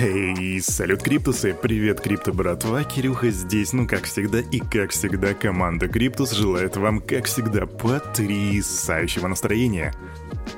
Эй, салют, Криптусы! Привет, Крипто братва, Кирюха здесь, ну как всегда, и как всегда команда Криптус желает вам, как всегда, потрясающего настроения.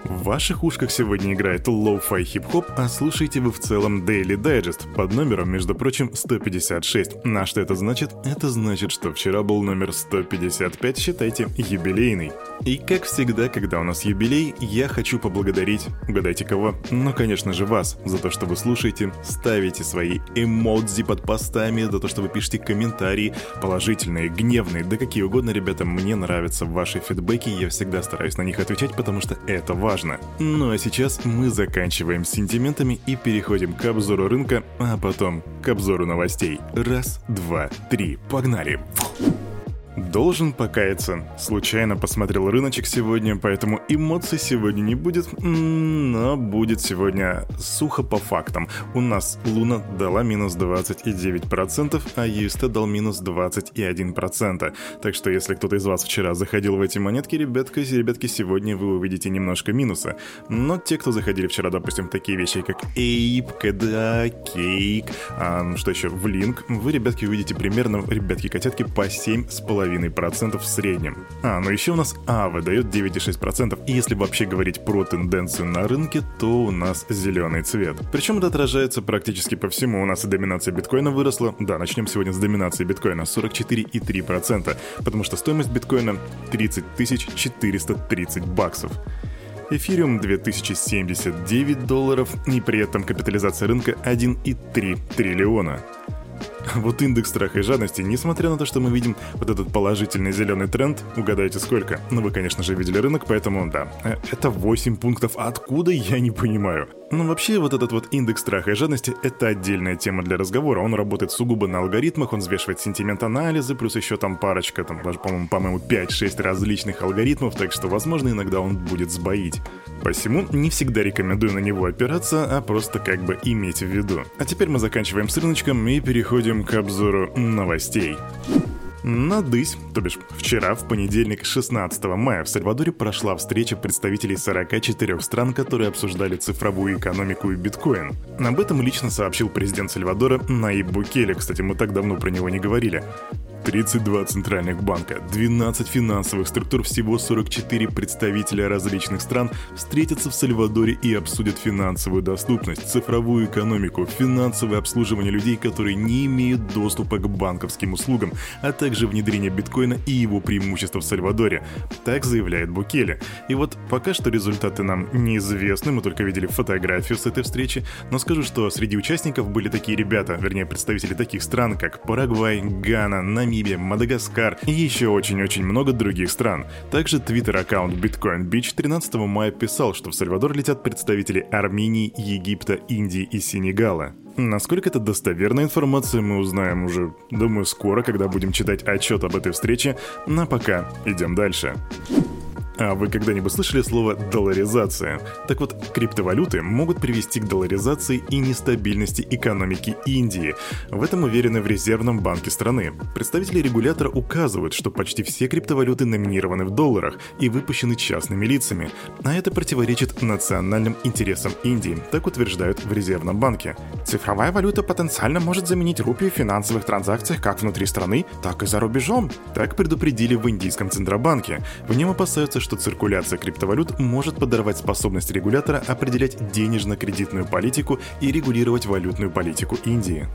В ваших ушках сегодня играет lo-fi хип-хоп, а слушаете вы в целом Daily Digest под номером, между прочим, 156. На что это значит? Это значит, что вчера был номер 155, считайте, юбилейный. И как всегда, когда у нас юбилей, я хочу поблагодарить, угадайте кого? Ну, конечно же, вас, за то, что вы слушаете, ставите свои эмодзи под постами, за то, что вы пишете комментарии, положительные, гневные, да какие угодно, ребята, мне нравятся ваши фидбэки, я всегда стараюсь на них отвечать, потому что это важно. Ну а сейчас мы заканчиваем с сентиментами и переходим к обзору рынка, а потом к обзору новостей. Раз, два, три, погнали! Фух. Должен покаяться. Случайно посмотрел рыночек сегодня, поэтому эмоций сегодня не будет, но будет сегодня сухо по фактам. У нас Луна дала минус 29%, а UST дал минус 21%. Так что если кто-то из вас вчера заходил в эти монетки, ребятки, ребятки, сегодня вы увидите немножко минуса. Но те, кто заходили вчера, допустим, такие вещи, как Ape, KDA, Cake, а, что еще, в Link, вы, ребятки, увидите примерно, ребятки-котятки, по 7,5 2,5% в среднем. А, ну еще у нас А выдает 9,6%. И если вообще говорить про тенденцию на рынке, то у нас зеленый цвет. Причем это отражается практически по всему. У нас и доминация биткоина выросла. Да, начнем сегодня с доминации биткоина 44,3%, потому что стоимость биткоина 30 430 баксов. Эфириум 2079 долларов, и при этом капитализация рынка 1,3 триллиона. Вот индекс страха и жадности, несмотря на то, что мы видим вот этот положительный зеленый тренд, угадайте сколько? Ну, вы, конечно же, видели рынок, поэтому да, э, это 8 пунктов. Откуда, я не понимаю. Ну, вообще, вот этот вот индекс страха и жадности — это отдельная тема для разговора. Он работает сугубо на алгоритмах, он взвешивает сентимент-анализы, плюс еще там парочка, там даже, по-моему, по-моему 5-6 различных алгоритмов, так что, возможно, иногда он будет сбоить. Посему не всегда рекомендую на него опираться, а просто как бы иметь в виду. А теперь мы заканчиваем с рыночком и переходим к обзору новостей. Надысь, то бишь вчера, в понедельник, 16 мая, в Сальвадоре прошла встреча представителей 44 стран, которые обсуждали цифровую экономику и биткоин. Об этом лично сообщил президент Сальвадора Наиб Букеле, кстати, мы так давно про него не говорили. 32 центральных банка, 12 финансовых структур, всего 44 представителя различных стран встретятся в Сальвадоре и обсудят финансовую доступность, цифровую экономику, финансовое обслуживание людей, которые не имеют доступа к банковским услугам, а также внедрение биткоина и его преимущества в Сальвадоре. Так заявляет Букеле. И вот пока что результаты нам неизвестны, мы только видели фотографию с этой встречи, но скажу, что среди участников были такие ребята, вернее представители таких стран, как Парагвай, Гана, Намибия, Намибия, Мадагаскар и еще очень-очень много других стран. Также твиттер-аккаунт Bitcoin Beach 13 мая писал, что в Сальвадор летят представители Армении, Египта, Индии и Сенегала. Насколько это достоверная информация, мы узнаем уже, думаю, скоро, когда будем читать отчет об этой встрече. А пока идем дальше. А вы когда-нибудь слышали слово «долларизация»? Так вот, криптовалюты могут привести к долларизации и нестабильности экономики Индии. В этом уверены в Резервном банке страны. Представители регулятора указывают, что почти все криптовалюты номинированы в долларах и выпущены частными лицами. А это противоречит национальным интересам Индии, так утверждают в Резервном банке. Цифровая валюта потенциально может заменить рупию в финансовых транзакциях как внутри страны, так и за рубежом. Так предупредили в Индийском Центробанке. В нем опасаются, что циркуляция криптовалют может подорвать способность регулятора определять денежно-кредитную политику и регулировать валютную политику Индии.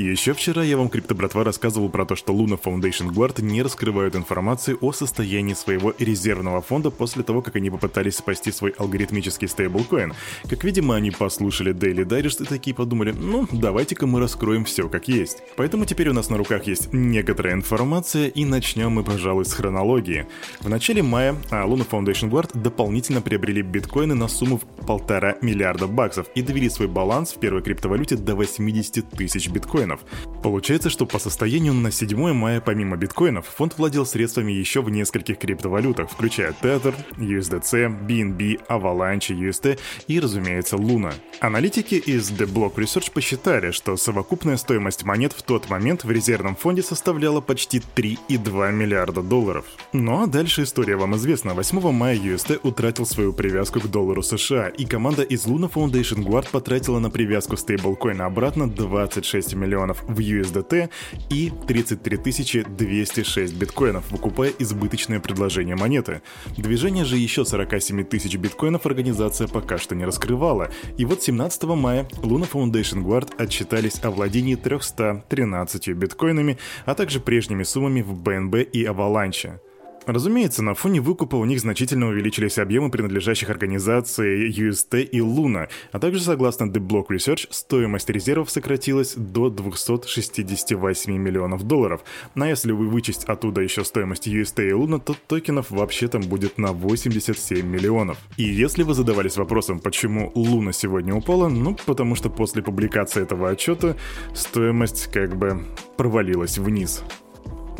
Еще вчера я вам, крипто братва, рассказывал про то, что Luna Foundation Guard не раскрывают информации о состоянии своего резервного фонда после того, как они попытались спасти свой алгоритмический стейблкоин. Как видимо, они послушали Daily Digest и такие подумали, ну, давайте-ка мы раскроем все как есть. Поэтому теперь у нас на руках есть некоторая информация, и начнем мы, пожалуй, с хронологии. В начале мая а, Luna Foundation Guard дополнительно приобрели биткоины на сумму в полтора миллиарда баксов и довели свой баланс в первой криптовалюте до 80 тысяч биткоинов биткоинов. Получается, что по состоянию на 7 мая помимо биткоинов фонд владел средствами еще в нескольких криптовалютах, включая Tether, USDC, BNB, Avalanche USD и, разумеется, Luna. Аналитики из The Block Research посчитали, что совокупная стоимость монет в тот момент в резервном фонде составляла почти 3,2 миллиарда долларов. Ну а дальше история вам известна. 8 мая USD утратил свою привязку к доллару США, и команда из Luna Foundation Guard потратила на привязку стейблкоина обратно 26 миллионов в USDT и 33 206 биткоинов, выкупая избыточное предложение монеты. Движение же еще 47 тысяч биткоинов организация пока что не раскрывала, и вот 17 мая Luna Foundation Guard отчитались о владении 313 биткоинами, а также прежними суммами в BNB и Avalanche. Разумеется, на фоне выкупа у них значительно увеличились объемы принадлежащих организации UST и Luna, а также, согласно The Block Research, стоимость резервов сократилась до 268 миллионов долларов. Но если вы вычесть оттуда еще стоимость UST и Luna, то токенов вообще там будет на 87 миллионов. И если вы задавались вопросом, почему Luna сегодня упала, ну, потому что после публикации этого отчета стоимость как бы провалилась вниз.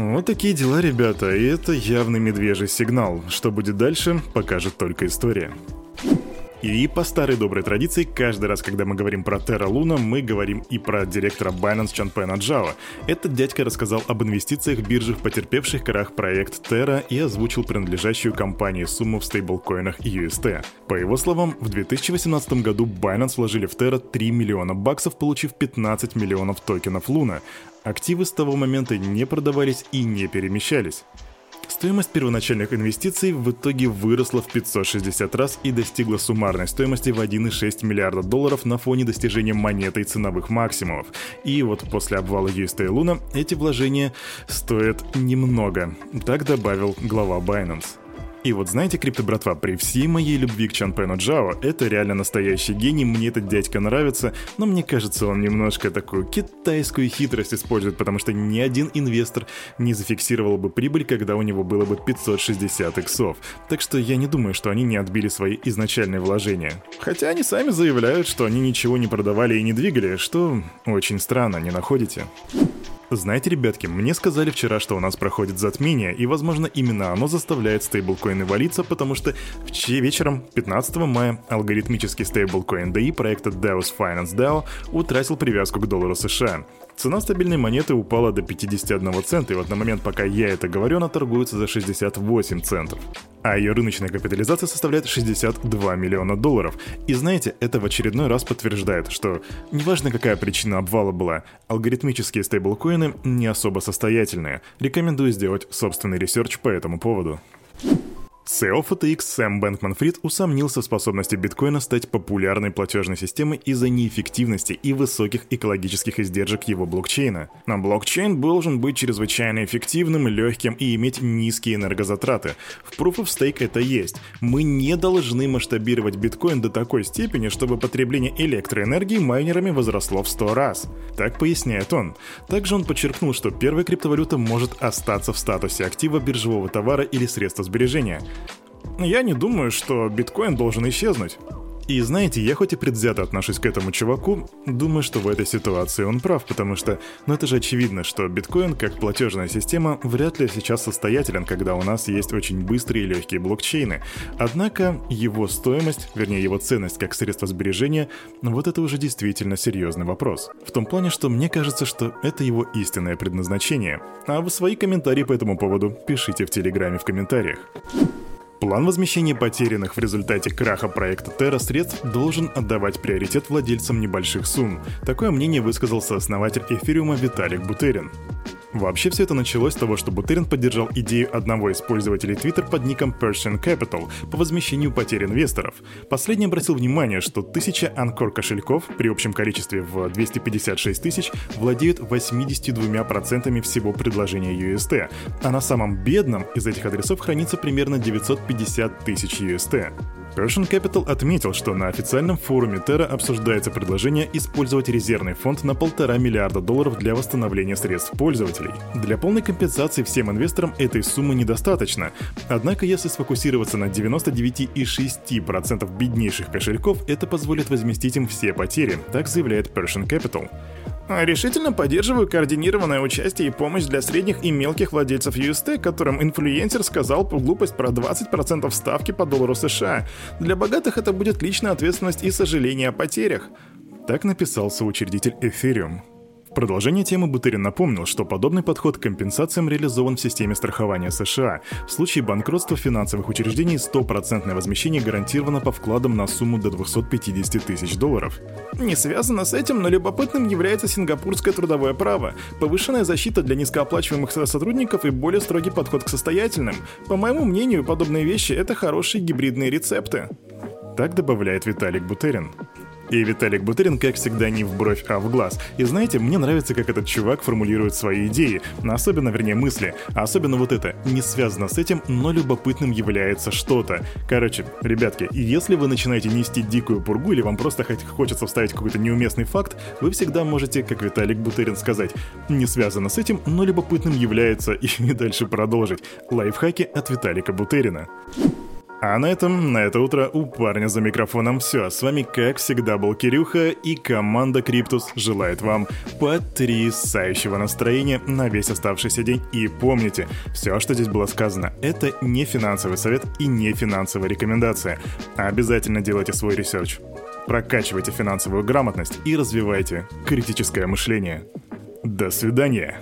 Вот такие дела, ребята, и это явный медвежий сигнал. Что будет дальше, покажет только история. И по старой доброй традиции, каждый раз, когда мы говорим про Terra Luna, мы говорим и про директора Binance Чанпена Джао. Этот дядька рассказал об инвестициях в потерпевших крах проект Terra и озвучил принадлежащую компании сумму в стейблкоинах UST. По его словам, в 2018 году Binance вложили в Terra 3 миллиона баксов, получив 15 миллионов токенов Luna. Активы с того момента не продавались и не перемещались. Стоимость первоначальных инвестиций в итоге выросла в 560 раз и достигла суммарной стоимости в 1,6 миллиарда долларов на фоне достижения монетой ценовых максимумов. И вот после обвала UST и Luna эти вложения стоят немного, так добавил глава Binance. И вот знаете, крипто братва, при всей моей любви к Чанпену Джао, это реально настоящий гений, мне этот дядька нравится, но мне кажется, он немножко такую китайскую хитрость использует, потому что ни один инвестор не зафиксировал бы прибыль, когда у него было бы 560 иксов. Так что я не думаю, что они не отбили свои изначальные вложения. Хотя они сами заявляют, что они ничего не продавали и не двигали, что очень странно, не находите? Знаете, ребятки, мне сказали вчера, что у нас проходит затмение, и, возможно, именно оно заставляет стейблкоины валиться, потому что вечером 15 мая алгоритмический стейблкоин DAI проекта DAO's Finance DAO утратил привязку к доллару США. Цена стабильной монеты упала до 51 цента, и вот на момент, пока я это говорю, она торгуется за 68 центов. А ее рыночная капитализация составляет 62 миллиона долларов. И знаете, это в очередной раз подтверждает, что неважно какая причина обвала была, алгоритмические стейблкоины не особо состоятельные. Рекомендую сделать собственный research по этому поводу. CEO FTX Сэм Бэнкман-Фрид усомнился в способности биткоина стать популярной платежной системой из-за неэффективности и высоких экологических издержек его блокчейна. Но блокчейн должен быть чрезвычайно эффективным, легким и иметь низкие энергозатраты. В Proof of Stake это есть. Мы не должны масштабировать биткоин до такой степени, чтобы потребление электроэнергии майнерами возросло в 100 раз. Так поясняет он. Также он подчеркнул, что первая криптовалюта может остаться в статусе актива биржевого товара или средства сбережения. Я не думаю, что биткоин должен исчезнуть. И знаете, я хоть и предвзято отношусь к этому чуваку, думаю, что в этой ситуации он прав, потому что, ну это же очевидно, что биткоин как платежная система вряд ли сейчас состоятелен, когда у нас есть очень быстрые и легкие блокчейны. Однако его стоимость, вернее его ценность как средство сбережения, вот это уже действительно серьезный вопрос. В том плане, что мне кажется, что это его истинное предназначение. А вы свои комментарии по этому поводу пишите в Телеграме в комментариях. План возмещения потерянных в результате краха проекта Terra средств должен отдавать приоритет владельцам небольших сумм. Такое мнение высказался основатель эфириума Виталик Бутерин. Вообще все это началось с того, что Бутерин поддержал идею одного из пользователей Twitter под ником Persian Capital по возмещению потерь инвесторов. Последний обратил внимание, что тысяча Анкор кошельков при общем количестве в 256 тысяч владеют 82% всего предложения UST, а на самом бедном из этих адресов хранится примерно 950 тысяч UST. Persian Capital отметил, что на официальном форуме Terra обсуждается предложение использовать резервный фонд на полтора миллиарда долларов для восстановления средств пользователей. Для полной компенсации всем инвесторам этой суммы недостаточно. Однако, если сфокусироваться на 99,6% беднейших кошельков, это позволит возместить им все потери, так заявляет Persian Capital. Решительно поддерживаю координированное участие и помощь для средних и мелких владельцев UST, которым инфлюенсер сказал по глупость про 20% ставки по доллару США. Для богатых это будет личная ответственность и сожаление о потерях. Так написал соучредитель Ethereum. В продолжение темы Бутырин напомнил, что подобный подход к компенсациям реализован в системе страхования США. В случае банкротства финансовых учреждений стопроцентное возмещение гарантировано по вкладам на сумму до 250 тысяч долларов. Не связано с этим, но любопытным является сингапурское трудовое право, повышенная защита для низкооплачиваемых сотрудников и более строгий подход к состоятельным. По моему мнению, подобные вещи — это хорошие гибридные рецепты. Так добавляет Виталик Бутерин. И Виталик Бутерин, как всегда, не в бровь, а в глаз. И знаете, мне нравится, как этот чувак формулирует свои идеи, особенно, вернее, мысли. Особенно вот это, не связано с этим, но любопытным является что-то. Короче, ребятки, если вы начинаете нести дикую пургу или вам просто хочется вставить какой-то неуместный факт, вы всегда можете, как Виталик Бутерин, сказать, не связано с этим, но любопытным является, и дальше продолжить. Лайфхаки от Виталика Бутерина. А на этом, на это утро у парня за микрофоном все. С вами, как всегда, был Кирюха, и команда Криптус желает вам потрясающего настроения на весь оставшийся день. И помните, все, что здесь было сказано, это не финансовый совет и не финансовая рекомендация. Обязательно делайте свой research. Прокачивайте финансовую грамотность и развивайте критическое мышление. До свидания.